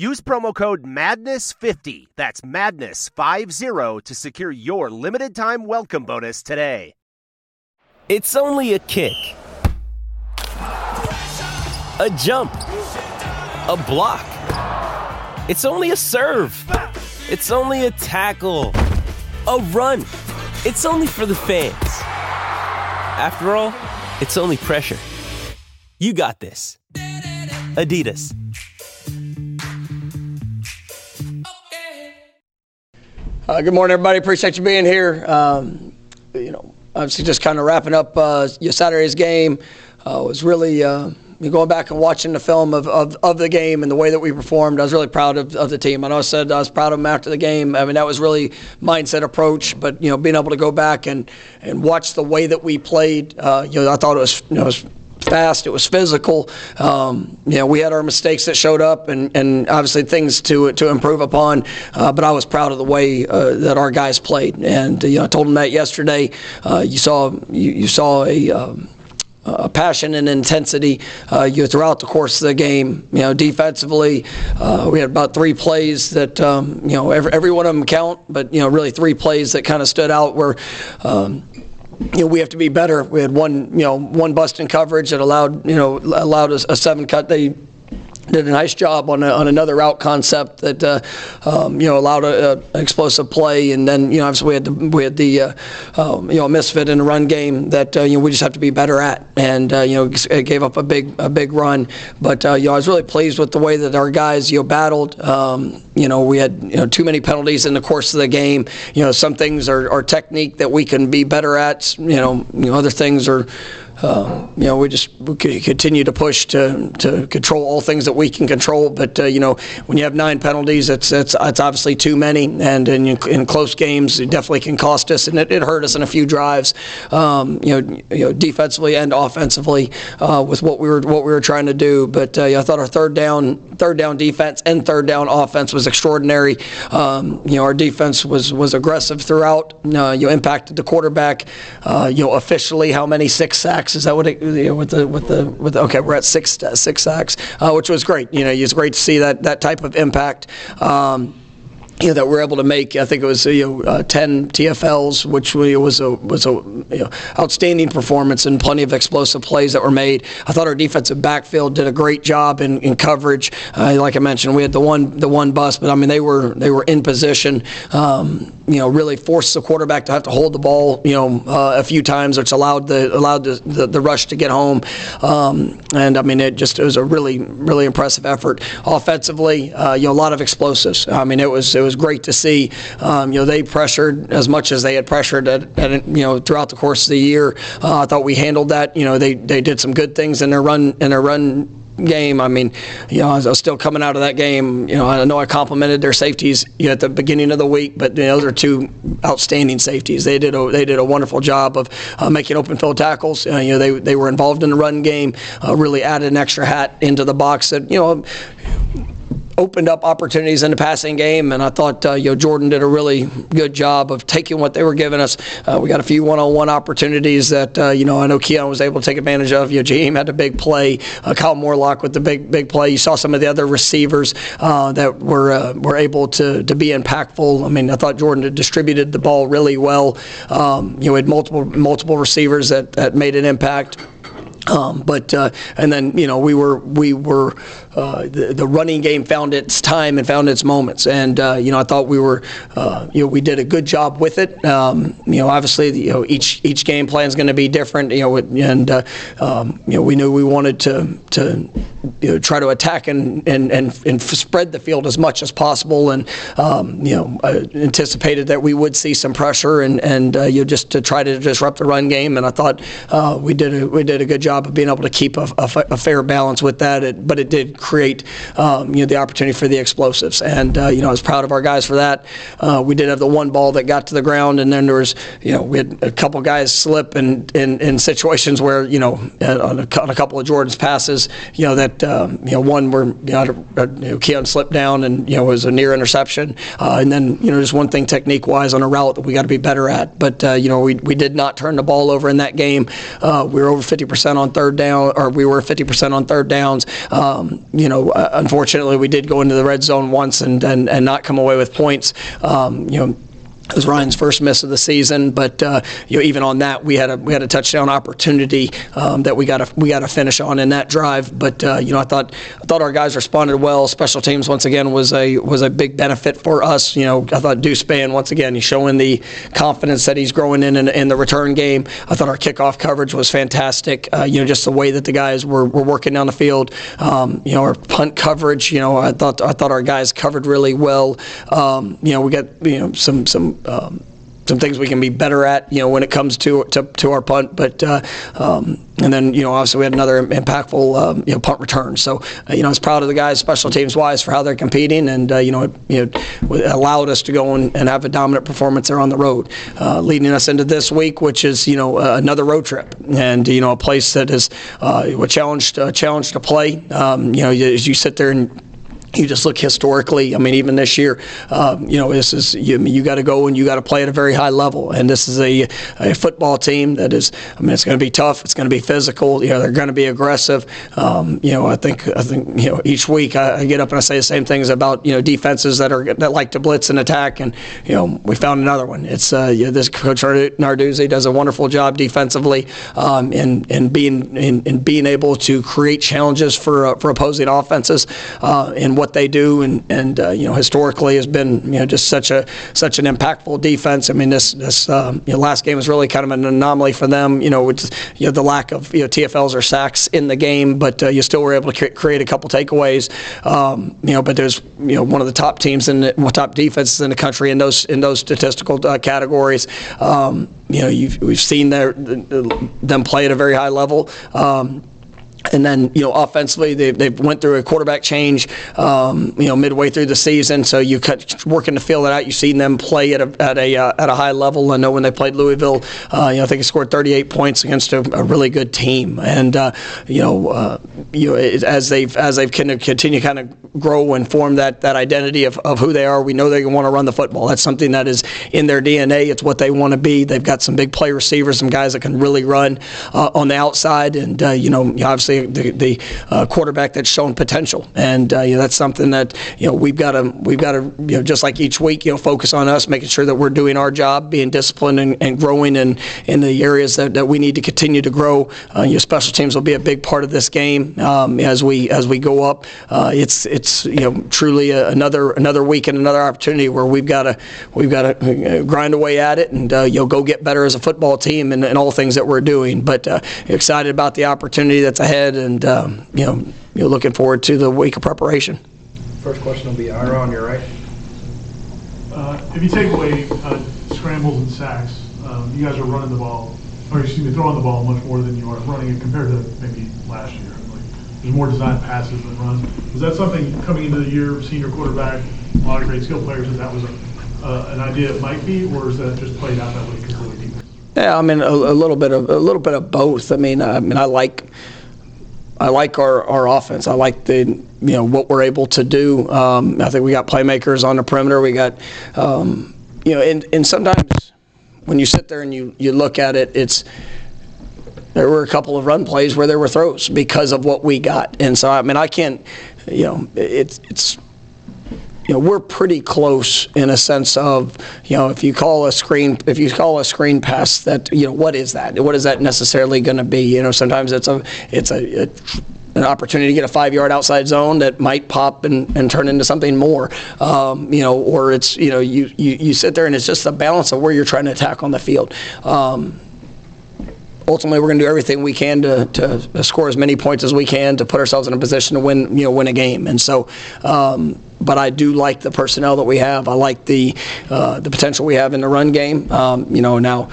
Use promo code MADNESS50, that's MADNESS50, to secure your limited time welcome bonus today. It's only a kick, a jump, a block. It's only a serve. It's only a tackle, a run. It's only for the fans. After all, it's only pressure. You got this. Adidas. Uh, good morning, everybody. Appreciate you being here. Um, you know, obviously, just kind of wrapping up uh, your Saturday's game. Uh, was really uh, going back and watching the film of, of, of the game and the way that we performed. I was really proud of, of the team. I know I said I was proud of them after the game. I mean, that was really mindset approach. But you know, being able to go back and, and watch the way that we played, uh, you know, I thought it was you know. It was, fast. It was physical. Um, you know, we had our mistakes that showed up, and, and obviously things to to improve upon. Uh, but I was proud of the way uh, that our guys played, and you know, I told them that yesterday. Uh, you saw you, you saw a. Um, uh, passion and intensity uh, you throughout the course of the game. You know, defensively, uh, we had about three plays that um, you know every, every one of them count, but you know really three plays that kind of stood out where. Um, you know, we have to be better. We had one, you know, one bust in coverage that allowed, you know, allowed us a seven cut. They did a nice job on, a, on another route concept that uh, um, you know allowed a, a, an explosive play, and then you know obviously we had the we had the uh, um, you know misfit in the run game that uh, you know we just have to be better at, and uh, you know it gave up a big a big run, but uh, you know I was really pleased with the way that our guys you know battled. Um, you know we had you know too many penalties in the course of the game. You know some things are, are technique that we can be better at. You know you know other things are uh, you know, we just we continue to push to, to control all things that we can control. But uh, you know, when you have nine penalties, it's it's, it's obviously too many, and in, in close games, it definitely can cost us, and it, it hurt us in a few drives. Um, you know, you know, defensively and offensively uh, with what we were what we were trying to do. But uh, I thought our third down third down defense and third down offense was extraordinary. Um, you know, our defense was was aggressive throughout. Uh, you impacted the quarterback. Uh, you know, officially, how many six sacks sacks. Is that what it, you know, with the with the with the, okay? We're at six uh, six sacks, uh, which was great. You know, it's great to see that that type of impact. Um, you know, that we're able to make. I think it was you know uh, 10 TFLs, which was a was a you know, outstanding performance and plenty of explosive plays that were made. I thought our defensive backfield did a great job in, in coverage. Uh, like I mentioned, we had the one the one bust, but I mean they were they were in position. Um, you know, really forced the quarterback to have to hold the ball. You know, uh, a few times, which allowed the allowed the, the, the rush to get home. Um, and I mean, it just it was a really really impressive effort offensively. Uh, you know, a lot of explosives. I mean, it was it was was great to see. Um, you know, they pressured as much as they had pressured at, at you know throughout the course of the year. Uh, I thought we handled that. You know, they they did some good things in their run in their run game. I mean, you know, I was still coming out of that game. You know, I know I complimented their safeties at the beginning of the week, but you know, those are two outstanding safeties. They did a they did a wonderful job of uh, making open field tackles. Uh, you know, they they were involved in the run game, uh, really added an extra hat into the box that you know opened up opportunities in the passing game, and I thought uh, you know Jordan did a really good job of taking what they were giving us. Uh, we got a few one-on-one opportunities that uh, you know I know Keon was able to take advantage of. You know, Jaheim had a big play, uh, Kyle Morlock with the big big play. You saw some of the other receivers uh, that were uh, were able to to be impactful. I mean, I thought Jordan distributed the ball really well. Um, you know, had multiple multiple receivers that that made an impact. Um, but uh, and then you know we were we were uh, the, the running game found its time and found its moments. And uh, you know, I thought we were, uh, you know, we did a good job with it. Um, you know, obviously, you know, each each game plan is going to be different. You know, and uh, um, you know, we knew we wanted to to you know, try to attack and, and and and spread the field as much as possible. And um, you know, anticipated that we would see some pressure and and uh, you know, just to try to disrupt the run game. And I thought we did a, we did a good job of being able to keep a, a, a fair balance with that. It, but it did create um, you know the opportunity for the explosives. And uh, you know I was proud of our guys for that. Uh, we did have the one ball that got to the ground, and then there was you know we had a couple guys slip in in, in situations where you know on a, on a couple of Jordan's passes, you know that um, you know one where you know, you know Keon slipped down and you know was a near interception, uh, and then you know just one thing technique wise on a route that we got to be better at. But uh, you know we we did not turn the ball over in that game. Uh, we were over 50% on third down, or we were 50% on third downs. Um, you know, uh, unfortunately, we did go into the red zone once and, and, and not come away with points. Um, you know, it was Ryan's first miss of the season, but uh, you know, even on that, we had a we had a touchdown opportunity um, that we got to we got to finish on in that drive. But uh, you know, I thought I thought our guys responded well. Special teams once again was a was a big benefit for us. You know, I thought Deuce Spann once again he's showing the confidence that he's growing in in, in the return game. I thought our kickoff coverage was fantastic. Uh, you know, just the way that the guys were, were working down the field. Um, you know, our punt coverage. You know, I thought I thought our guys covered really well. Um, you know, we got you know some some um, some things we can be better at, you know, when it comes to to, to our punt. But uh, um, and then you know, obviously we had another impactful um, you know punt return. So uh, you know, I was proud of the guys, special teams wise, for how they're competing, and uh, you know, it, you know, allowed us to go and, and have a dominant performance there on the road, uh, leading us into this week, which is you know another road trip, and you know, a place that is uh, a challenge challenge to play. Um, you know, as you sit there and you just look historically. I mean, even this year, um, you know, this is you, you got to go and you got to play at a very high level. And this is a, a football team that is. I mean, it's going to be tough. It's going to be physical. You know, they're going to be aggressive. Um, you know, I think I think you know each week I, I, get up and I say the same things about you know defenses that are that like to blitz and attack. And you know, we found another one. It's uh, you know, this coach Narduzzi does a wonderful job defensively um, in in being in, in being able to create challenges for uh, for opposing offenses. Uh, and what they do, and and uh, you know historically has been you know just such a such an impactful defense. I mean this this um, you know, last game was really kind of an anomaly for them. You know with you know the lack of you know TFLs or sacks in the game, but uh, you still were able to create a couple takeaways. Um, you know, but there's you know one of the top teams in the top defenses in the country in those in those statistical uh, categories. Um, you know, we've seen their, them play at a very high level. Um, and then you know offensively they they went through a quarterback change um, you know midway through the season. So you cut working to fill it out you've seen them play at a at a uh, at a high level. I know when they played Louisville uh, you know I think they scored 38 points against a, a really good team. And uh, you know uh, you know as they've as they've kind of continue kind of grow and form that that identity of, of who they are we know they want to run the football. That's something that is in their DNA it's what they want to be. They've got some big play receivers some guys that can really run uh, on the outside. And uh, you know obviously the the uh, quarterback that's shown potential, and uh, you know, that's something that you know we've got to we've got to you know just like each week you know focus on us, making sure that we're doing our job, being disciplined and, and growing in in the areas that, that we need to continue to grow. Uh, your special teams will be a big part of this game um, as we as we go up. Uh, it's it's you know truly a, another another week and another opportunity where we've got to we've got to uh, grind away at it and uh, you know go get better as a football team and, and all things that we're doing. But excited about the opportunity that's ahead ahead, and um, you know, you know, looking forward to the week of preparation. First question will be Ira on your right. Uh, if you take away uh, scrambles and sacks, um, you guys are running the ball, or excuse me, throwing the ball much more than you are running it compared to maybe last year. Like, there's more designed passes than runs. Was that something coming into the year, senior quarterback, a lot of great skill players, that that was a, uh, an idea it might be, or is that just played out that way completely? Yeah, I mean a, a, little bit of a little bit of both. I mean, I mean I like I like our, our offense. I like the you know what we're able to do. Um, I think we got playmakers on the perimeter. We got um, you know, and, and sometimes when you sit there and you, you look at it, it's there were a couple of run plays where there were throws because of what we got. And so I mean I can't you know it's it's you know, we're pretty close in a sense of, you know, if you call a screen, if you call a screen pass, that you know, what is that? What is that necessarily going to be? You know, sometimes it's a, it's a, a an opportunity to get a five yard outside zone that might pop and, and turn into something more. Um, you know, or it's, you know, you, you, you sit there and it's just the balance of where you're trying to attack on the field. Um, ultimately we're going to do everything we can to, to score as many points as we can to put ourselves in a position to win you know win a game. And so um, but I do like the personnel that we have. I like the uh, the potential we have in the run game. Um, you know now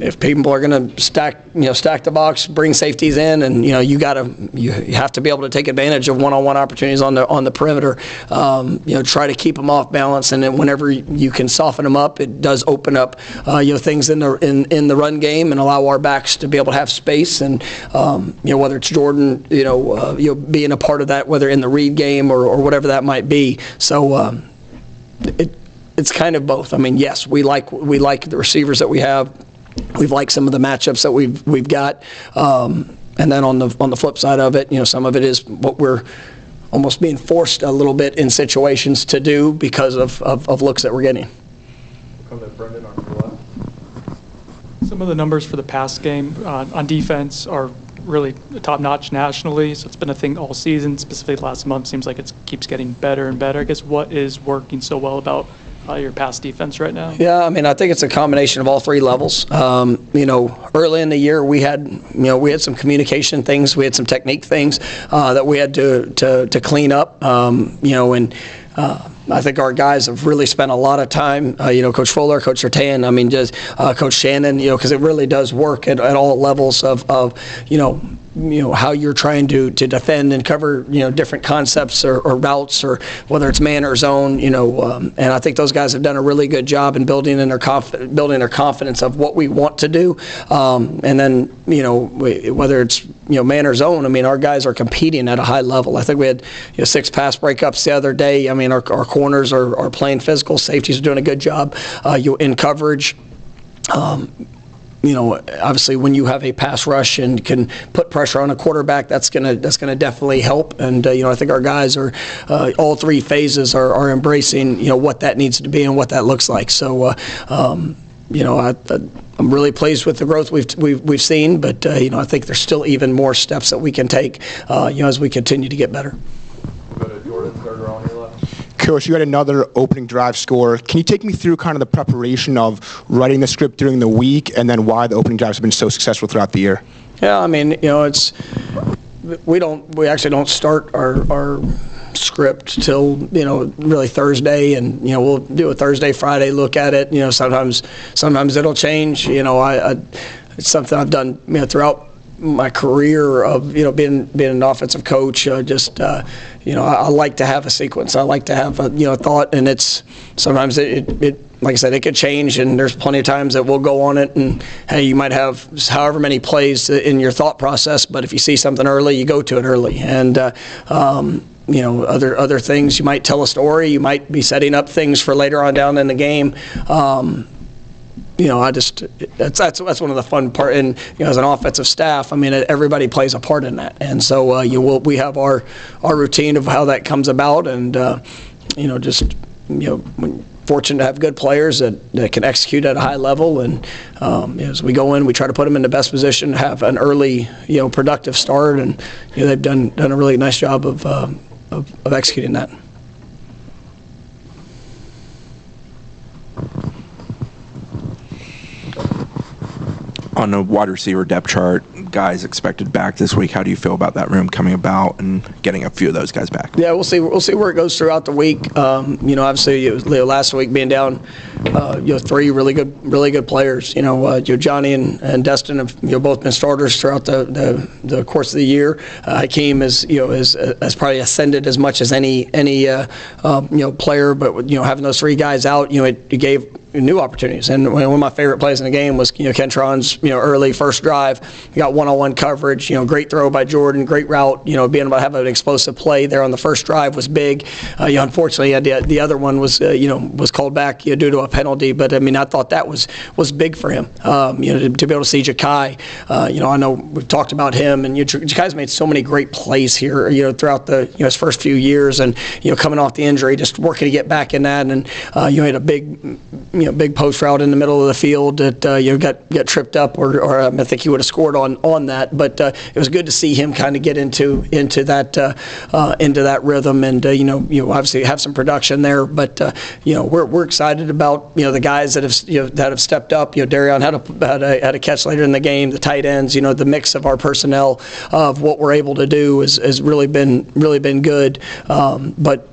if people are going to stack, you know, stack the box, bring safeties in, and you know, you got to, you, have to be able to take advantage of one-on-one opportunities on the on the perimeter. Um, you know, try to keep them off balance, and then whenever you can soften them up, it does open up, uh, you know, things in the in, in the run game and allow our backs to be able to have space. And um, you know, whether it's Jordan, you know, uh, you know, being a part of that, whether in the read game or, or whatever that might be. So. Um, it, it's kind of both. I mean, yes, we like we like the receivers that we have We've liked some of the matchups that we've we've got, um, and then on the on the flip side of it, you know, some of it is what we're almost being forced a little bit in situations to do because of, of, of looks that we're getting. Come to Brendan on your left. Some of the numbers for the pass game uh, on defense are really top notch nationally. So it's been a thing all season. Specifically, last month seems like it keeps getting better and better. I guess what is working so well about uh, your pass defense right now? Yeah, I mean, I think it's a combination of all three levels. Um, you know, early in the year, we had, you know, we had some communication things, we had some technique things uh, that we had to to, to clean up. Um, you know, and uh, I think our guys have really spent a lot of time. Uh, you know, Coach Fuller, Coach Surtain, I mean, just uh, Coach Shannon. You know, because it really does work at, at all levels of, of you know you know how you're trying to to defend and cover you know different concepts or, or routes or whether it's man or zone you know um, and I think those guys have done a really good job in building in their conf- building their confidence of what we want to do. Um, and then you know whether it's you know man or zone I mean our guys are competing at a high level. I think we had you know six pass breakups the other day. I mean our, our corners are, are playing physical. Safeties are doing a good job uh, you in coverage. Um, you know, obviously when you have a pass rush and can put pressure on a quarterback, that's gonna that's gonna definitely help. And uh, you know, I think our guys are uh, all three phases are, are embracing you know what that needs to be and what that looks like. So. Uh, um, you know, I, am really pleased with the growth we've we've, we've seen, but uh, you know, I think there's still even more steps that we can take, uh, you know, as we continue to get better. We'll go to Jordan, third row on your Coach, you had another opening drive score. Can you take me through kind of the preparation of writing the script during the week and then why the opening drives have been so successful throughout the year? Yeah, I mean, you know, it's we don't we actually don't start our our script till you know really Thursday, and you know we'll do a Thursday Friday look at it. You know, sometimes sometimes it'll change. You know, I, I it's something I've done you know throughout my career of you know being being an offensive coach. Uh, just uh, you know, I, I, like to have a sequence. I like to have a you know thought, and it's sometimes it, it, it like I said, it could change, and there's plenty of times that we'll go on it, and hey, you might have however many plays in your thought process, but if you see something early, you go to it early, and uh, um, you know other other things. You might tell a story, you might be setting up things for later on down in the game. Um, you know, I just that's that's that's one of the fun part. And you know, as an offensive staff, I mean, everybody plays a part in that. And so uh, you will we have our our routine of how that comes about, and uh, you know, just you know. Fortunate to have good players that, that can execute at a high level. And um, as we go in, we try to put them in the best position, to have an early, you know, productive start, and you know, they've done done a really nice job of, uh, of, of executing that. On a wide receiver depth chart, guys expected back this week. How do you feel about that room coming about and getting a few of those guys back? Yeah, we'll see. We'll see where it goes throughout the week. Um, you know, obviously, you know, last week being down, uh, you know, three really good, really good players. You know, uh, you know Johnny and, and Destyn have you know both been starters throughout the the, the course of the year. Uh, Hykeem is you know has, has probably ascended as much as any any uh, uh, you know player, but you know having those three guys out, you know, it, it gave new opportunities. And one of my favorite plays in the game was you know Kentron's you know early first drive. He got one-on-one coverage. You know, great throw by Jordan, great route. You know, being able to have an explosive play there on the first drive was big. Uh, you know, unfortunately, the, the other one was uh, you know was called back you know, due to a penalty, but I mean, I thought that was was big for him. Um, you know, to, to, be able to see Ja'Khi. Uh, you know, I know we've talked about him, and you know, Ja'Khi's made so many great plays here. You know, throughout the you know his first few years, and you know, coming off the injury, just working to get back in that, and uh, you know, had a big, you know, big post route in the middle of the field that uh, you know got got tripped up, or, or um, I think he would have scored on on that. But uh, it was good to see him kind of get into into that uh, uh, into that rhythm, and you know, you know, obviously have some production there. But you know, we're, we're excited about you know the guys that have you know that have stepped up. You know, Darion had a, had a had a catch later in the game. The tight ends, you know, the mix of our personnel of what we're able to do has, has really been really been good. Um, but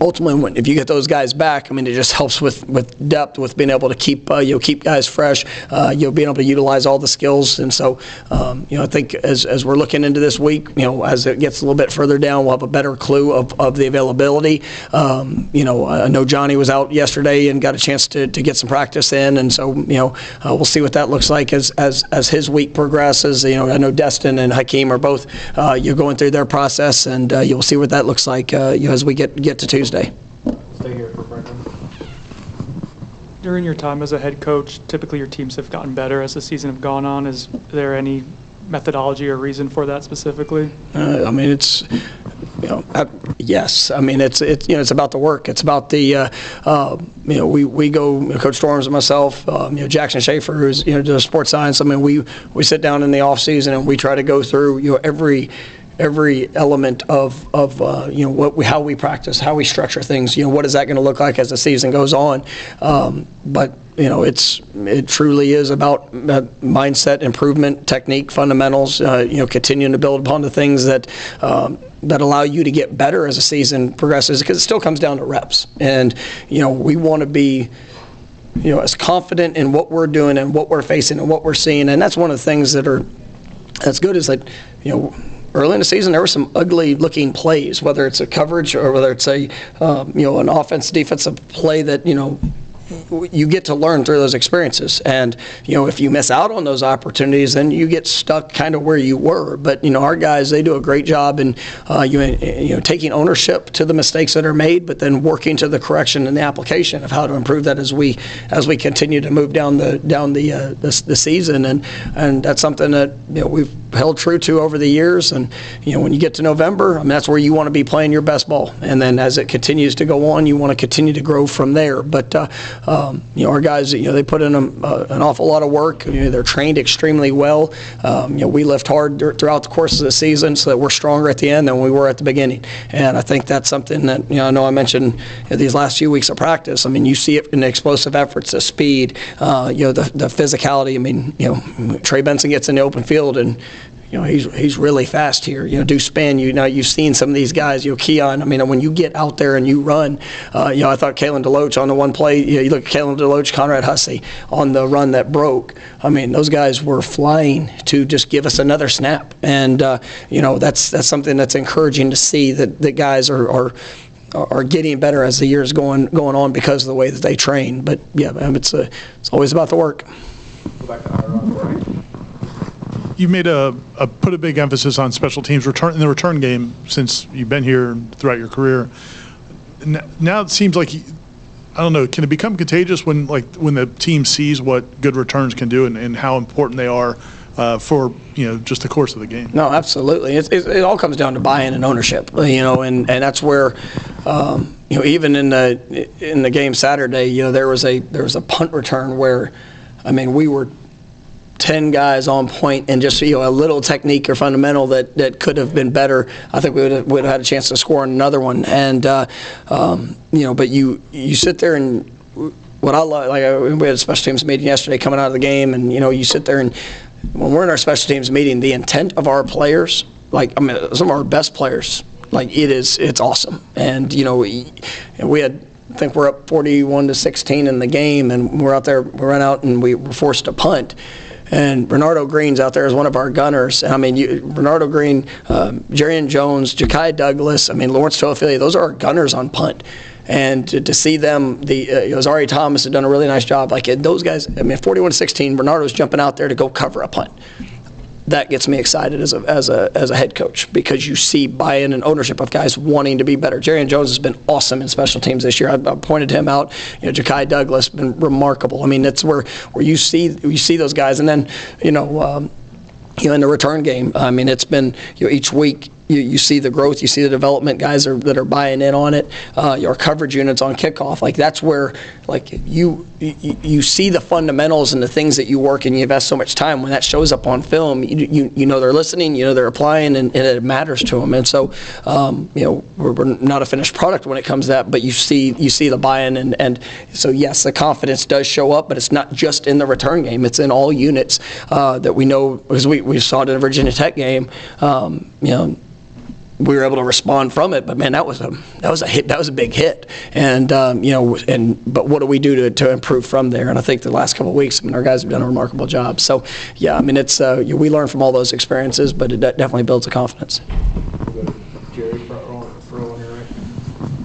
ultimately, when, if you get those guys back, I mean, it just helps with, with depth, with being able to keep uh, you know keep guys fresh, uh, you know, being able to utilize all the skills. And so, um, you know, I think as, as we're looking into this week, you know, as it gets a little bit further down, we'll have a better clue of, of the availability. Um, you know, I know Johnny was out yesterday and got a chance to, to get some practice in, and so you know, uh, we'll see what that looks like as as as his week progresses. You know, I know Destyn and Hykeem are both uh, you're going through their process, and uh, you'll see what that looks like uh, you know, as we get get to Tuesday. Stay here for Brendan. During your time as a head coach, typically your teams have gotten better as the season have gone on. Is there any methodology or reason for that specifically? Uh, I mean, it's you know, uh, yes. I mean, it's it's you know, it's about the work. It's about the uh, uh, you know, we we go you know, Coach Storms and myself, um, you know, Jackson Schaefer, who's you know does sports science. I mean, we we sit down in the off season and we try to go through you know every every element of, of uh, you know what we, how we practice, how we structure things. You know what is that going to look like as the season goes on? Um, but you know it's it truly is about uh, mindset improvement, technique, fundamentals. Uh, you know continuing to build upon the things that. Um, that allow you to get better as the season progresses because it still comes down to reps and you know we want to be you know as confident in what we're doing and what we're facing and what we're seeing and that's one of the things that are that's good is that you know early in the season, there were some ugly looking plays, whether it's a coverage or whether it's a, um, you know, an offense defensive play that, you know, you get to learn through those experiences. And, you know, if you miss out on those opportunities, then you get stuck kind of where you were. But, you know, our guys, they do a great job in, uh, you, you know, taking ownership to the mistakes that are made, but then working to the correction and the application of how to improve that as we as we continue to move down the down the uh, the, the season. And and that's something that you know we've held true to over the years. And you know, when you get to November, I mean, that's where you want to be playing your best ball. And then as it continues to go on, you want to continue to grow from there. But uh, um, you know, our guys, you know, they put in a, uh, an awful lot of work. You know, they're trained extremely well. Um, you know, we lift hard throughout the course of the season so that we're stronger at the end than we were at the beginning. And I think that's something that you know, I know I mentioned these last few weeks of practice. I mean, you see it in the explosive efforts, the speed, uh, you know, the, the physicality. I mean, you know, Trey Benson gets in the open field and you know, he's he's really fast here. You know, Deuce Spann. You know, you've seen some of these guys. You know, Keon. I mean, when you get out there and you run, uh, you know, I thought Kalen DeLoach on the one play. You, know, you look at Kalen DeLoach, Conrad Hussey on the run that broke. I mean, those guys were flying to just give us another snap, and uh, you know, that's that's something that's encouraging to see that the guys are. are are getting better as the years going going on because of the way that they train. But yeah, it's a, it's always about the work. You've made a, a, put a big emphasis on special teams return in the return game since you've been here throughout your career. Now it seems like I don't know. Can it become contagious when like when the team sees what good returns can do and, and how important they are uh, for you know just the course of the game? No, absolutely. It, it, it all comes down to buy-in and ownership. You know, and, and that's where um, you know even in the in the game Saturday, you know there was a there was a punt return where, I mean, we were 10 guys on point and just you know a little technique or fundamental that, that could have been better, I think we would have, would have had a chance to score another one. And uh, um, you know, but you you sit there and what I love, like we had a special teams meeting yesterday coming out of the game, and you know you sit there and when we're in our special teams meeting, the intent of our players, like I mean some of our best players, like it is it's awesome. And you know we, we had I think we're up 41 to 16 in the game, and we're out there. We ran out and we were forced to punt. And Bernardo Green's out there as one of our gunners. I mean, you, Bernardo Green, um, Jarrian Jones, Ja'Khi Douglas, I mean, Lawrence Toafili, those are our gunners on punt. And to, to see them, the uh, Ari Thomas had done a really nice job. Like those guys, I mean, 41-16, Bernardo's jumping out there to go cover a punt that gets me excited as a, as a as a head coach because you see buy-in and ownership of guys wanting to be better. Jarrian Jones has been awesome in special teams this year. I, I pointed him out. You know, Ja'Khi Douglas been remarkable. I mean, that's where where you see you see those guys, and then you know. Um, you know, in the return game, I mean, it's been you know each week you, you see the growth, you see the development guys are, that are buying in on it. Uh, your coverage units on kickoff, like that's where like you, you you see the fundamentals and the things that you work and you invest so much time. When that shows up on film, you you, you know they're listening, you know they're applying, and, and it matters to them. And so, um, you know, we're, we're, not a finished product when it comes to that, but you see you see the buy-in, and and so yes, the confidence does show up, but it's not just in the return game; it's in all units uh, that we know because we, we saw it in the Virginia Tech game. Um, you know we were able to respond from it. But man, that was a that was a hit. That was a big hit. And um, you know, and but what do we do to, to improve from there? And I think the last couple of weeks, I mean, our guys have done a remarkable job. So yeah, I mean, it's uh, we learn from all those experiences, but it definitely builds the confidence.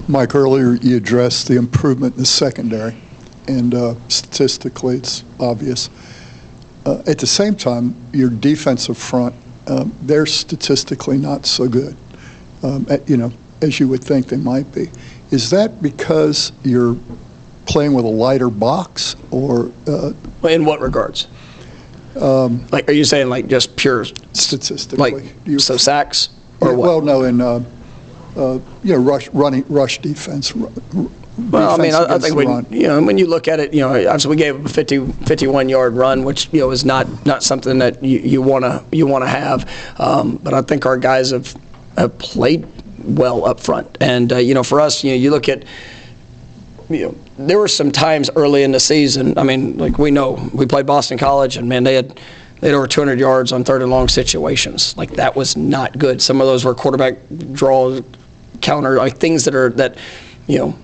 Mike, earlier you addressed the improvement in the secondary, and uh, statistically it's obvious. Uh, at the same time, your defensive front, um, they're statistically not so good um, you know, as you would think they might be. Is that because you're playing with a lighter box, or uh, in what regards? Um, like, are you saying like just pure statistically? Like, you, so sacks or yeah, what? Well, no, in uh, uh, you know, rush running rush defense. well, I mean, I, I think when you know when you look at it, you know, obviously we gave a 50, 51 yard run, which you know is not not something that you want to you want to have. Um, but I think our guys have played well up front. And, uh, you know, for us, you know, you look at, you know, there were some times early in the season. I mean, like we know, we played Boston College, and man, they had they had over 200 yards on third and long situations. Like that was not good. Some of those were quarterback draw, counter, like things that are that, you know,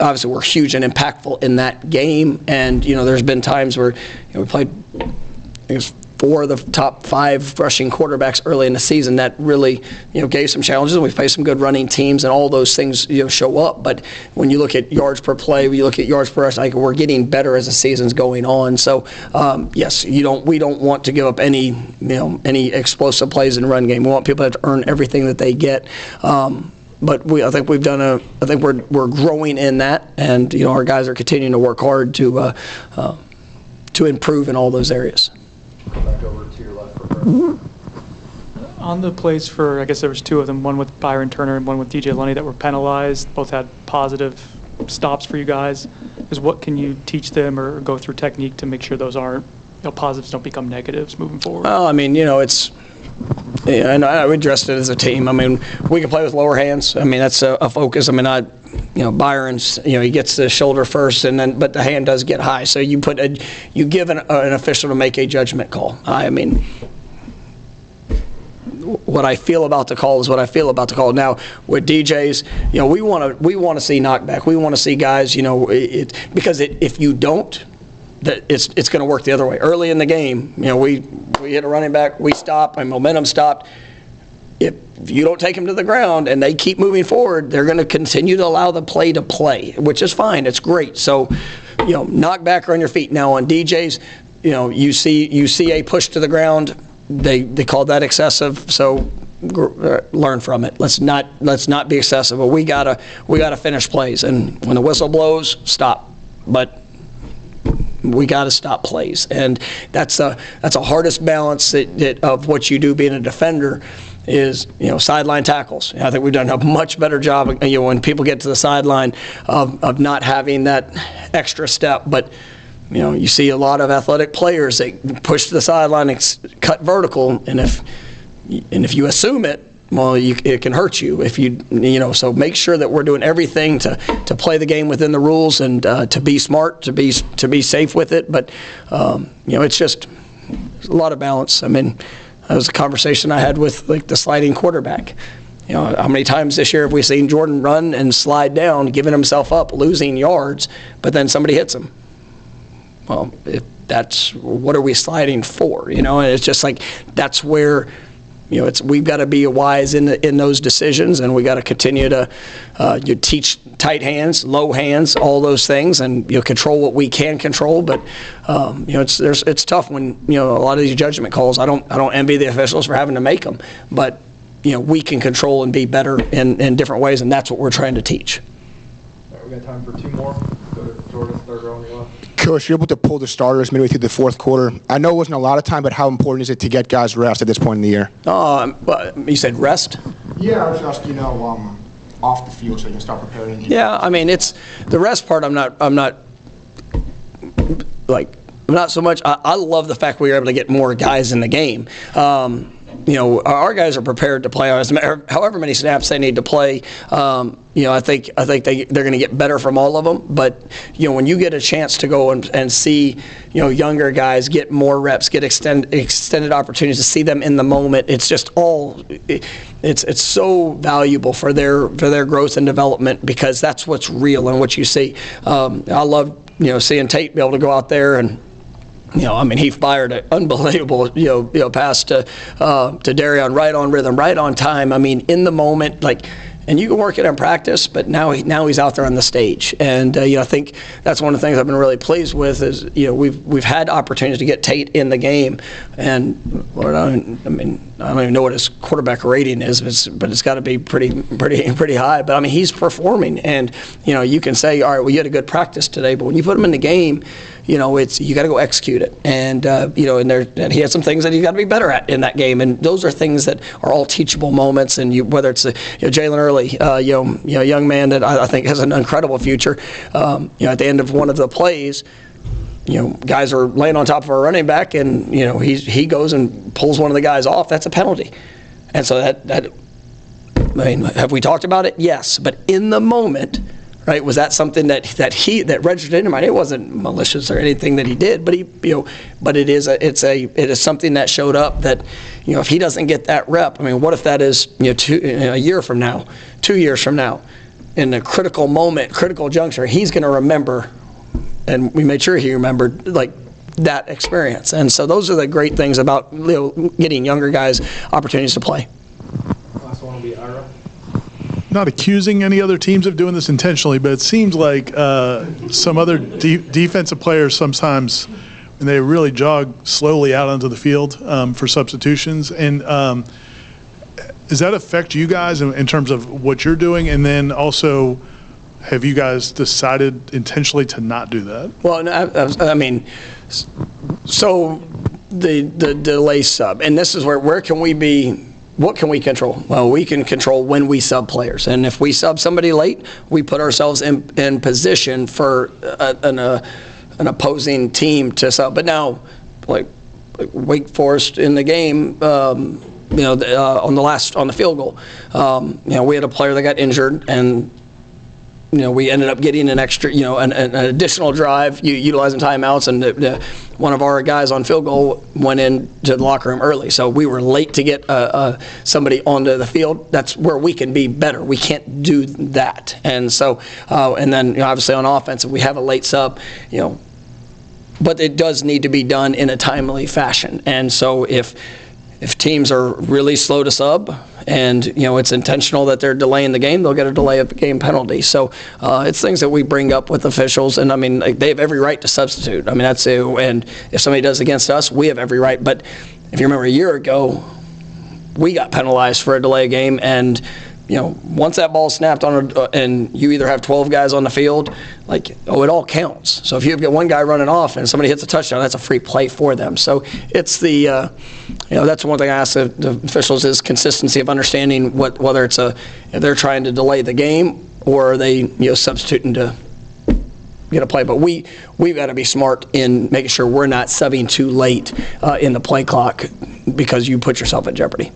obviously were huge and impactful in that game. And you know, there's been times where you know, we played. I guess four of the top five rushing quarterbacks early in the season that really you know gave some challenges. We've faced some good running teams, and all those things you know show up. But when you look at yards per play, when you look at yards per rush, like we're getting better as the season's going on. So um, yes, you don't we don't want to give up any you know any explosive plays in run game. We want people to earn everything that they get. Um, but we, I think we've done a. I think we're we're growing in that, and you know our guys are continuing to work hard to uh, uh, to improve in all those areas. Come back over to your left for On the plays for, I guess there was two of them, one with Byron Turner and one with DJ Lundy that were penalized. Both had positive stops for you guys. Is what can you teach them or go through technique to make sure those aren't, you know, positives don't become negatives moving forward? Well, I mean, you know, it's yeah, and I, we addressed it as a team. I mean, we can play with lower hands. I mean, that's a, a, focus. I mean, I, you know, Byron's, you know, he gets the shoulder first, and then but the hand does get high. So you put a, you give an, uh, an official to make a judgment call. I mean, what I feel about the call is what I feel about the call. Now with DJs, you know, we want to we want to see knockback. We want to see guys, you know, it, because it, if you don't, that it's it's going to work the other way. Early in the game, you know, we we hit a running back, we stop, and momentum stopped. If you don't take them to the ground and they keep moving forward, they're going to continue to allow the play to play, which is fine. It's great. So, you know, knock back on your feet. Now on DJs, you know, you see you see a push to the ground. They they call that excessive. So uh, learn from it. Let's not let's not be excessive. But we gotta we gotta finish plays, and when the whistle blows, stop. But we got to stop plays, and that's a that's a hardest balance that, that of what you do being a defender is you know sideline tackles. I think we've done a much better job. You know when people get to the sideline of, of not having that extra step, but you know you see a lot of athletic players that push to the sideline and cut vertical, and if and if you assume it, well, you, it can hurt you if you, you know. So make sure that we're doing everything to, to play the game within the rules and uh, to be smart, to be to be safe with it. But um, you know, it's just a lot of balance. I mean, that was a conversation I had with like the sliding quarterback. You know, how many times this year have we seen Jordan run and slide down, giving himself up, losing yards, but then somebody hits him? Well, if that's what are we sliding for? You know, and it's just like that's where you know, it's we've got to be wise in the, in those decisions, and we got to continue to uh, you teach tight hands, low hands, all those things, and you know, control what we can control. But um, you know, it's there's it's tough when you know a lot of these judgment calls. I don't I don't envy the officials for having to make them, but you know, we can control and be better in, in different ways, and that's what we're trying to teach. All right, we got time for two more. Go to Jordan, third row. Coach, you're able to pull the starters midway through the fourth quarter. I know it wasn't a lot of time, but how important is it to get guys rest at this point in the year? Um, but you said rest. Yeah, just you know, um, off the field so you can start preparing. Yeah, I mean it's the rest part. I'm not. I'm not like. I'm not so much. I, I love the fact we were able to get more guys in the game. Um, you know, our guys are prepared to play. However many snaps they need to play, um, you know, I think I think they they're going to get better from all of them. But you know, when you get a chance to go and, and see, you know, younger guys get more reps, get extend, extended opportunities to see them in the moment, it's just all it's it's so valuable for their for their growth and development because that's what's real and what you see. Um, I love you know seeing Tate be able to go out there and you know, I mean, he fired an unbelievable, you know, you know pass to uh, to Darion right on rhythm, right on time. I mean, in the moment, like and you can work it in practice, but now he, now he's out there on the stage, and uh, you know I think that's one of the things I've been really pleased with is you know we've we've had opportunities to get Tate in the game, and Lord, I, I mean I don't even know what his quarterback rating is, but it's, but it's got to be pretty pretty pretty high. But I mean he's performing, and you know you can say all right, well you had a good practice today, but when you put him in the game, you know it's you got to go execute it, and uh, you know and there and he had some things that he's got to be better at in that game, and those are things that are all teachable moments, and you whether it's the, you know, Jalen Early, uh, you know you know young man that I, I think has an incredible future, um, you know at the end of one of the plays you know, guys are laying on top of a running back, and you know he he goes and pulls one of the guys off. That's a penalty, and so that that. I mean, have we talked about it? Yes, but in the moment, right? Was that something that that he that registered in him? It wasn't malicious or anything that he did, but he you know, but it is a it's a it is something that showed up that you know if he doesn't get that rep, I mean, what if that is you know two, a year from now, two years from now, in a critical moment, critical juncture, he's going to remember and we made sure he remembered like that experience. And so those are the great things about you know, getting younger guys opportunities to play. Last one will be Ira. Not accusing any other teams of doing this intentionally, but it seems like uh, some other de- defensive players sometimes, when they really jog slowly out onto the field um, for substitutions, and um, does that affect you guys in, in terms of what you're doing, and then also have you guys decided intentionally to not do that? Well, I, I mean, so the the delay sub, and this is where where can we be? What can we control? Well, we can control when we sub players, and if we sub somebody late, we put ourselves in in position for a, an a, an opposing team to sub. But now, like, like Wake Forest in the game. Um, you know, uh, on the last on the field goal, um, you know, we had a player that got injured, and you know, we ended up getting an extra, you know, an, an additional drive, utilizing timeouts, and the, the, one of our guys on field goal went into the locker room early, so we were late to get uh, uh, somebody onto the field. That's where we can be better. We can't do that, and so, uh, and then you know, obviously on offense, if we have a late sub, you know, but it does need to be done in a timely fashion, and so if if teams are really slow to sub and you know it's intentional that they're delaying the game, they'll get a delay of game penalty. So uh, it's things that we bring up with officials, and I mean they have every right to substitute. I mean that's it. And if somebody does against us, we have every right. But if you remember a year ago, we got penalized for a delay game, and you know, once that ball snapped on, a, uh, and you either have 12 guys on the field, like, oh, it all counts. So if you've got one guy running off and somebody hits a touchdown, that's a free play for them. So it's the, uh, you know, that's one thing I ask the, the, officials is consistency of understanding what whether it's a they're trying to delay the game or are they you know substituting to get a play. But we we've got to be smart in making sure we're not subbing too late uh, in the play clock because you put yourself in jeopardy.